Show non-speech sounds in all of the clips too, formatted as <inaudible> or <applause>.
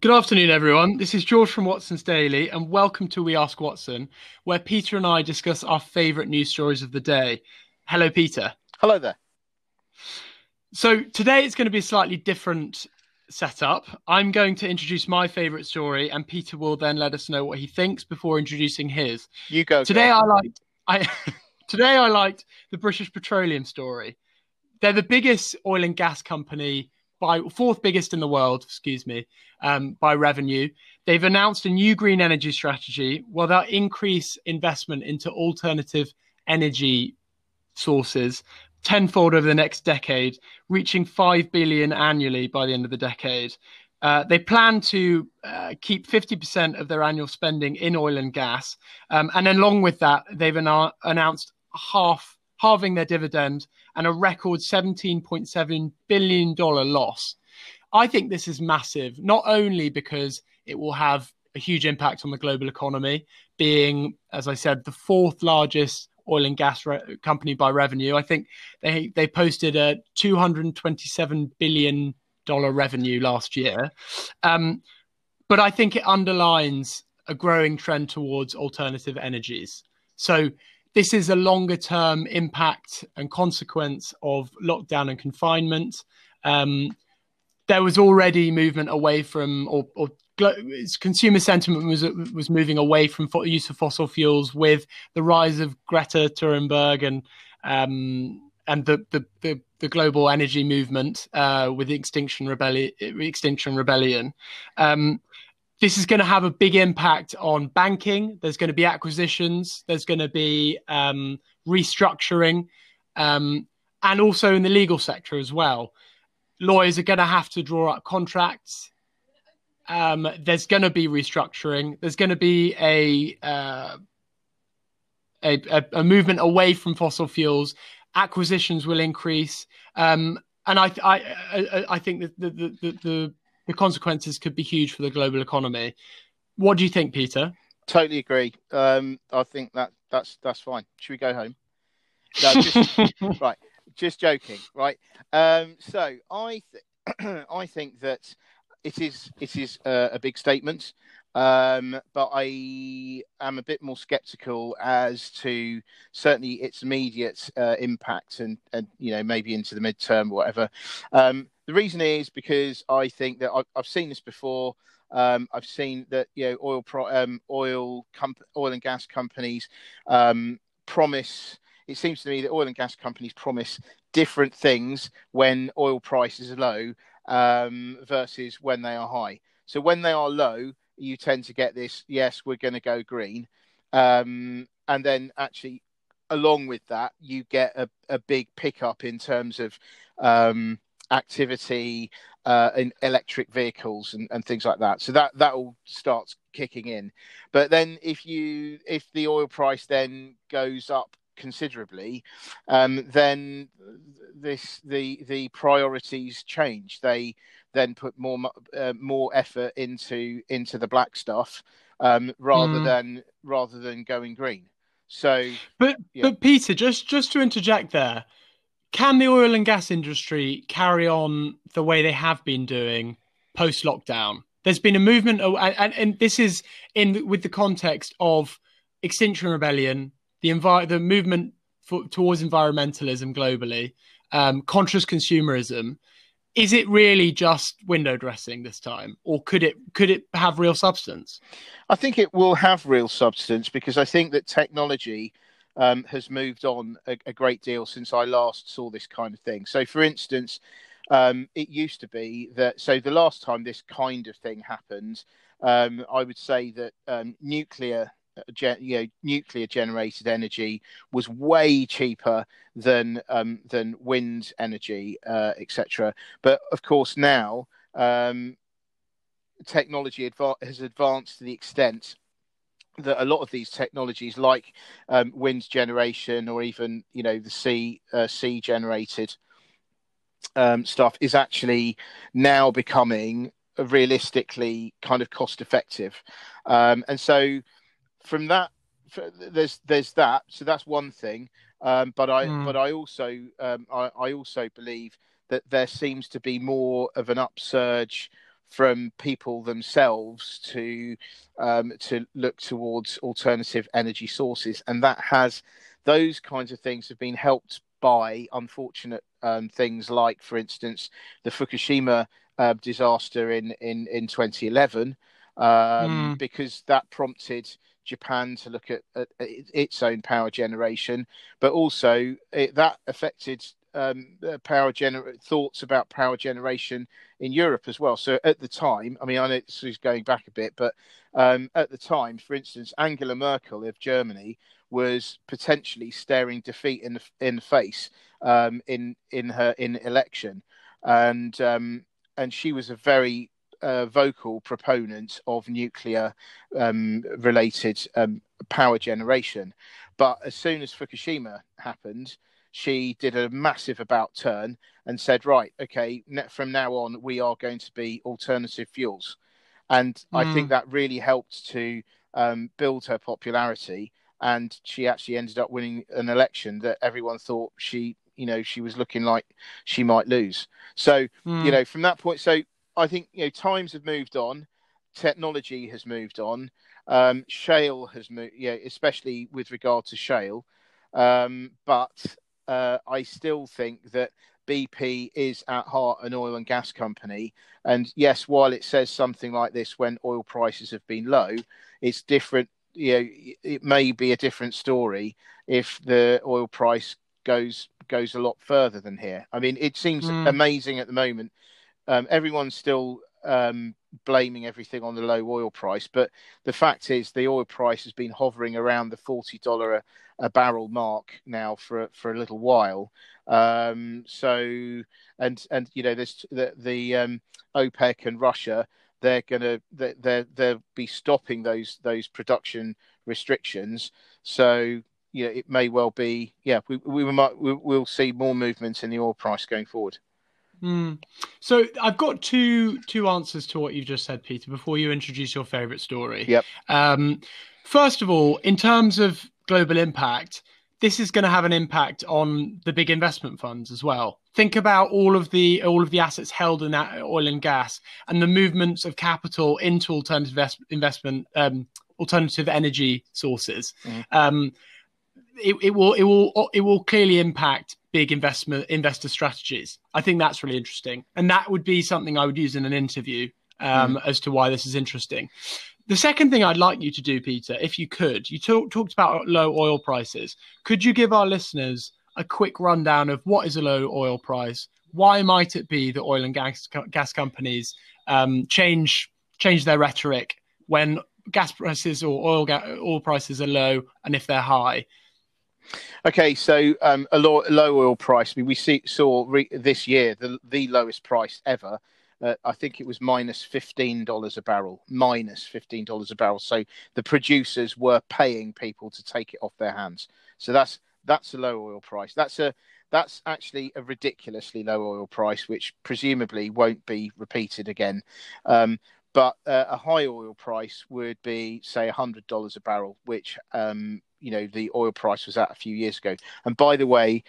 Good afternoon, everyone. This is George from Watson's Daily, and welcome to We Ask Watson, where Peter and I discuss our favourite news stories of the day. Hello, Peter. Hello there. So, today it's going to be a slightly different setup. I'm going to introduce my favourite story, and Peter will then let us know what he thinks before introducing his. You go. Today. I liked. I <laughs> today I liked the British Petroleum story. They're the biggest oil and gas company by fourth biggest in the world, excuse me, um, by revenue. They've announced a new green energy strategy. Well, they'll increase investment into alternative energy sources tenfold over the next decade, reaching five billion annually by the end of the decade. Uh, they plan to uh, keep 50% of their annual spending in oil and gas. Um, and along with that, they've an- announced half halving their dividend and a record $17.7 billion loss. I think this is massive, not only because it will have a huge impact on the global economy, being, as I said, the fourth largest oil and gas re- company by revenue. I think they they posted a 227 billion dollar revenue last year, um, but I think it underlines a growing trend towards alternative energies. So this is a longer term impact and consequence of lockdown and confinement. Um, there was already movement away from, or, or consumer sentiment was was moving away from use of fossil fuels with the rise of Greta Thunberg and um, and the, the, the the global energy movement uh, with the Extinction Rebellion. Extinction Rebellion. Um, this is going to have a big impact on banking. There's going to be acquisitions. There's going to be um, restructuring, um, and also in the legal sector as well. Lawyers are going to have to draw up contracts. Um, there's going to be restructuring. There's going to be a, uh, a, a, movement away from fossil fuels. Acquisitions will increase, um, and I, I, I, I think that the, the, the, the consequences could be huge for the global economy. What do you think, Peter? Totally agree. Um, I think that that's that's fine. Should we go home? No, just, <laughs> right. Just joking, right? Um, so I th- <clears throat> I think that it is it is uh, a big statement, um, but I am a bit more sceptical as to certainly its immediate uh, impact and and you know maybe into the midterm or whatever. Um, the reason is because I think that I've, I've seen this before. Um, I've seen that you know oil pro, um, oil comp- oil and gas companies um, promise. It seems to me that oil and gas companies promise different things when oil prices are low um, versus when they are high. So when they are low, you tend to get this. Yes, we're going to go green, um, and then actually along with that, you get a, a big pickup in terms of um, activity uh, in electric vehicles and, and things like that. So that that all starts kicking in. But then if you if the oil price then goes up considerably, um, then this the the priorities change. They then put more uh, more effort into into the black stuff um, rather mm. than rather than going green. So, but yeah. but Peter, just just to interject there, can the oil and gas industry carry on the way they have been doing post lockdown? There's been a movement, and, and, this is in with the context of Extinction Rebellion, the envi- the movement for, towards environmentalism globally, um, conscious consumerism. Is it really just window dressing this time, or could it could it have real substance? I think it will have real substance because I think that technology um, has moved on a, a, great deal since I last saw this kind of thing. So, for instance, um, it used to be that. So, the last time this kind of thing happened, um, I would say that um, nuclear. You know, nuclear generated energy was way cheaper than um, than wind energy, uh, etc. But of course, now um, technology has advanced to the extent that a lot of these technologies, like um, wind generation or even you know the sea uh, sea generated um, stuff, is actually now becoming realistically kind of cost effective, um, and so from that, there's there's that. So that's one thing. Um, but I mm. but I also um, I, I also believe that there seems to be more of an upsurge from people themselves to um, to look towards alternative energy sources, and that has those kinds of things have been helped by unfortunate um, things like, for instance, the Fukushima uh, disaster in in in 2011, um, mm. because that prompted Japan to look at, at, its own power generation, but also it, that affected um, power gener- thoughts about power generation in Europe as well. So at the time, I mean, I know this is going back a bit, but um, at the time, for instance, Angela Merkel of Germany was potentially staring defeat in the, in the face um, in in her in election, and um, and she was a very uh, vocal proponent of nuclear um, related um, power generation. But as soon as Fukushima happened, she did a massive about turn and said, right, okay, from now on, we are going to be alternative fuels. And mm. I think hmm. that really helped to um, build her popularity. And she actually ended up winning an election that everyone thought she, you know, she was looking like she might lose. So, mm. you know, from that point, so I think you know times have moved on, technology has moved on, um, shale has moved, yeah, especially with regard to shale. Um, but uh, I still think that BP is at heart an oil and gas company. And yes, while it says something like this when oil prices have been low, it's different. You know, it may be a different story if the oil price goes goes a lot further than here. I mean, it seems mm. amazing at the moment um, everyone's still um, blaming everything on the low oil price, but the fact is the oil price has been hovering around the forty dollar a, barrel mark now for for a little while. Um, so and and you know there's the the um, OPEC and Russia they're going to they they'll be stopping those those production restrictions. So yeah, it may well be yeah we we might we, will see more movements in the oil price going forward. Mm. So I've got two two answers to what you've just said, Peter. Before you introduce your favourite story, yep. Um, first of all, in terms of global impact, this is going to have an impact on the big investment funds as well. Think about all of the all of the assets held in that oil and gas, and the movements of capital into alternative investment, um, alternative energy sources. Mm. Um, it, it will it will it will clearly impact big investment investor strategies. I think that's really interesting, and that would be something I would use in an interview um, mm. as to why this is interesting. The second thing I'd like you to do, Peter, if you could, you talk, talked about low oil prices. Could you give our listeners a quick rundown of what is a low oil price? Why might it be that oil and gas gas companies um, change change their rhetoric when gas prices or oil oil prices are low, and if they're high? Okay, so um, a low, low, oil price. Mean, we see, saw re- this year the the lowest price ever. Uh, I think it was minus fifteen dollars a barrel. Minus fifteen dollars a barrel. So the producers were paying people to take it off their hands. So that's that's a low oil price. That's a that's actually a ridiculously low oil price, which presumably won't be repeated again. Um, but uh, a high oil price would be, say, hundred dollars a barrel, which um, you know the oil price was at a few years ago. And by the way,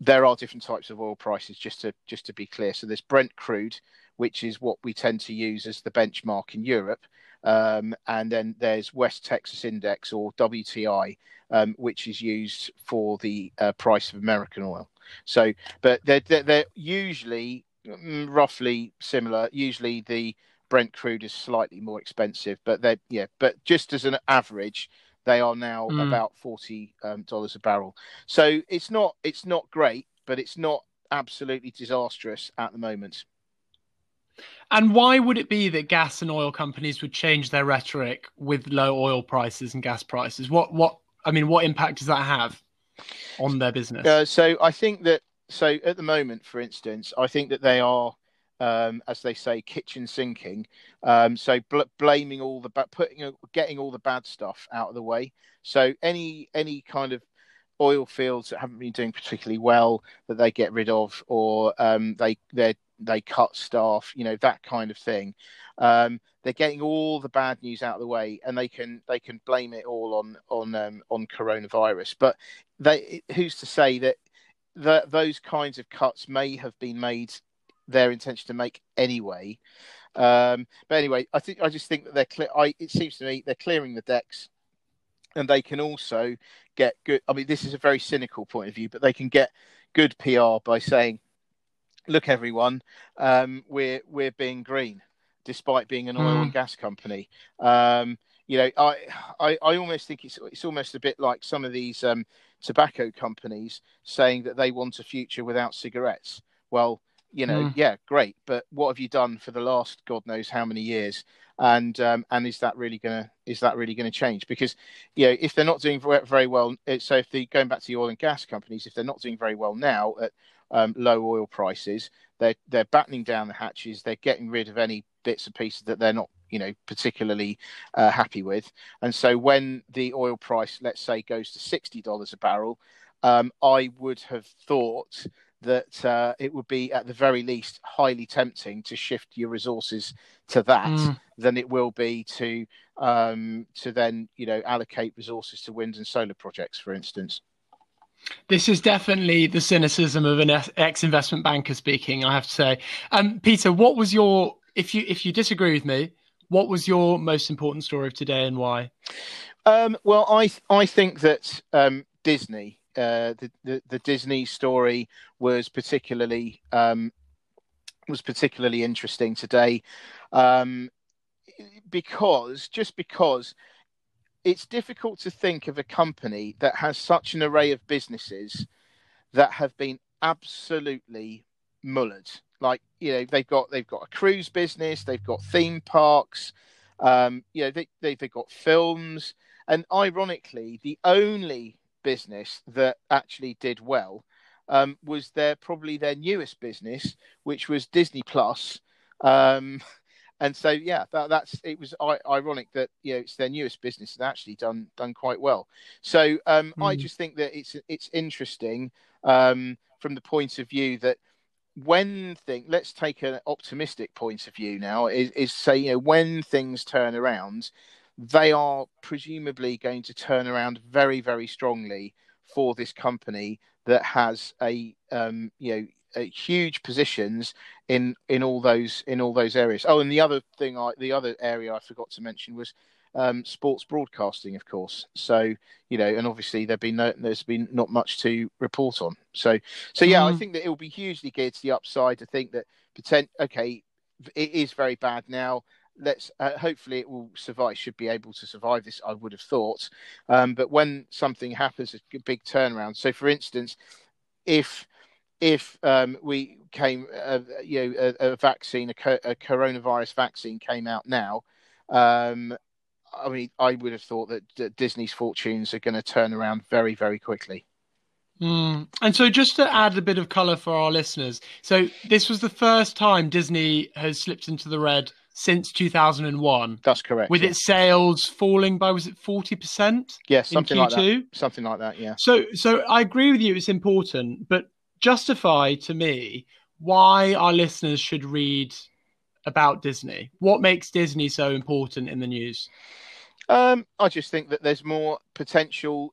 there are different types of oil prices. Just to just to be clear, so there's Brent crude, which is what we tend to use as the benchmark in Europe, um, and then there's West Texas Index or WTI, um, which is used for the uh, price of American oil. So, but they're, they're, they're usually mm, roughly similar. Usually the Brent crude is slightly more expensive, but they yeah, but just as an average, they are now mm. about forty um, dollars a barrel. So it's not it's not great, but it's not absolutely disastrous at the moment. And why would it be that gas and oil companies would change their rhetoric with low oil prices and gas prices? What what I mean, what impact does that have on their business? Uh, so I think that so at the moment, for instance, I think that they are um, as they say, kitchen sinking. Um, so bl- blaming all the putting getting all the bad stuff out of the way. So any any kind of oil fields that haven't been doing particularly well that they get rid of, or um, they they they cut staff, you know that kind of thing. Um, they're getting all the bad news out of the way, and they can they can blame it all on on um, on coronavirus. But they who's to say that that those kinds of cuts may have been made their intention to make anyway. Um, but anyway, I think I just think that they're clear. I, it seems to me they're clearing the decks, and they can also get good. I mean, this is a very cynical point of view, but they can get good PR by saying, "Look, everyone, um, we're we're being green, despite being an oil mm. and gas company." Um, you know, I, I, I almost think it's it's almost a bit like some of these um, tobacco companies saying that they want a future without cigarettes. Well, you know, mm. yeah, great, but what have you done for the last God knows how many years? And um, and is that really gonna is that really gonna change? Because you know, if they're not doing very well, uh, so if they going back to the oil and gas companies, if they're not doing very well now at um, low oil prices, they're they're battening down the hatches. They're getting rid of any bits and pieces that they're not you know particularly uh, happy with. And so when the oil price, let's say, goes to sixty dollars a barrel, um, I would have thought that uh, it would be at the very least highly tempting to shift your resources to that mm. than it will be to um, to then you know allocate resources to wind and solar projects, for instance. This is definitely the cynicism of an ex-investment banker speaking. I have to say, um, Peter, what was your if you if you disagree with me, what was your most important story of today and why? Um, well, I I think that um, Disney, uh, the, the, the Disney story was particularly um, was particularly interesting today, um, because just because it's difficult to think of a company that has such an array of businesses that have been absolutely mullered. Like you know they've got they've got a cruise business, they've got theme parks, um, you know they, they they've got films, and ironically, the only business that actually did well um, was their probably their newest business, which was Disney Plus. Um, <laughs> and so yeah, that, that's it was ironic that you know it's their newest business that actually done done quite well. So um, mm. I hmm. just think that it's it's interesting um, from the point of view that when thing let's take an optimistic point of view now is, is say you know when things turn around they are presumably going to turn around very very strongly for this company that has a um, you know huge positions in in all those in all those areas oh and the other thing i the other area i forgot to mention was um, sports broadcasting, of course. So you know, and obviously there've been no, there's been not much to report on. So so yeah, mm. I think that it will be hugely geared to the upside. To think that potent okay, it is very bad now. Let's uh, hopefully it will survive. Should be able to survive this. I would have thought. Um, but when something happens, a big turnaround. So for instance, if if um, we came, uh, you know, a, a vaccine, a, co- a, coronavirus vaccine came out now, um, I mean, I would have thought that, Disney's fortunes are going to turn around very, very quickly. Mm. And so, just to add a bit of color for our listeners, so this was the first time Disney has slipped into the red since 2001. That's correct. With yeah. its sales falling by was it 40%? Yeah, something like that. Something like that, yeah. So so I agree with you it's important, but justify to me why our listeners should read about Disney. What makes Disney so important in the news? Um, I just think that there's more potential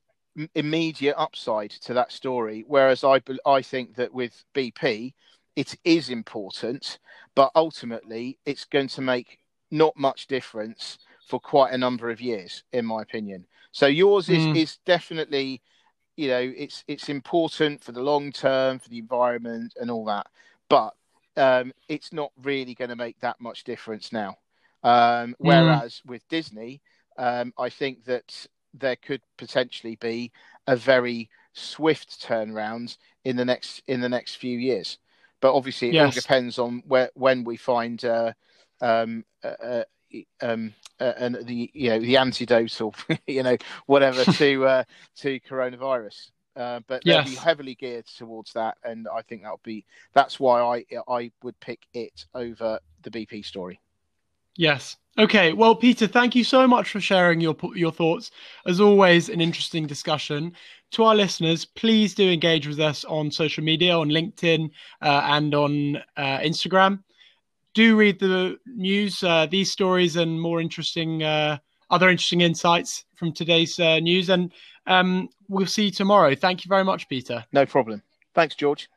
immediate upside to that story. Whereas I, I think that with BP, it is important, but ultimately it's going to make not much difference for quite a number of years, in my opinion. So yours is, mm. is definitely, you know, it's it's important for the long term, for the environment and all that. But um, it's not really going to make that much difference now. Um, hmm. whereas mm. with Disney, um, I think that there could potentially be a very swift turnaround in the next in the next few years. But obviously, it yes. all depends on where when we find uh, um, uh, uh um, uh, and the you know the antidote or <laughs> you know whatever <laughs> to uh, to coronavirus. Uh, but they'll be heavily geared towards that, and I think that'll be that's why I I would pick it over the BP story. Yes. Okay. Well, Peter, thank you so much for sharing your your thoughts. As always, an interesting discussion. To our listeners, please do engage with us on social media, on LinkedIn uh, and on uh, Instagram. Do read the news, uh, these stories, and more interesting, uh, other interesting insights from today's uh, news. And um, we'll see you tomorrow. Thank you very much, Peter. No problem. Thanks, George.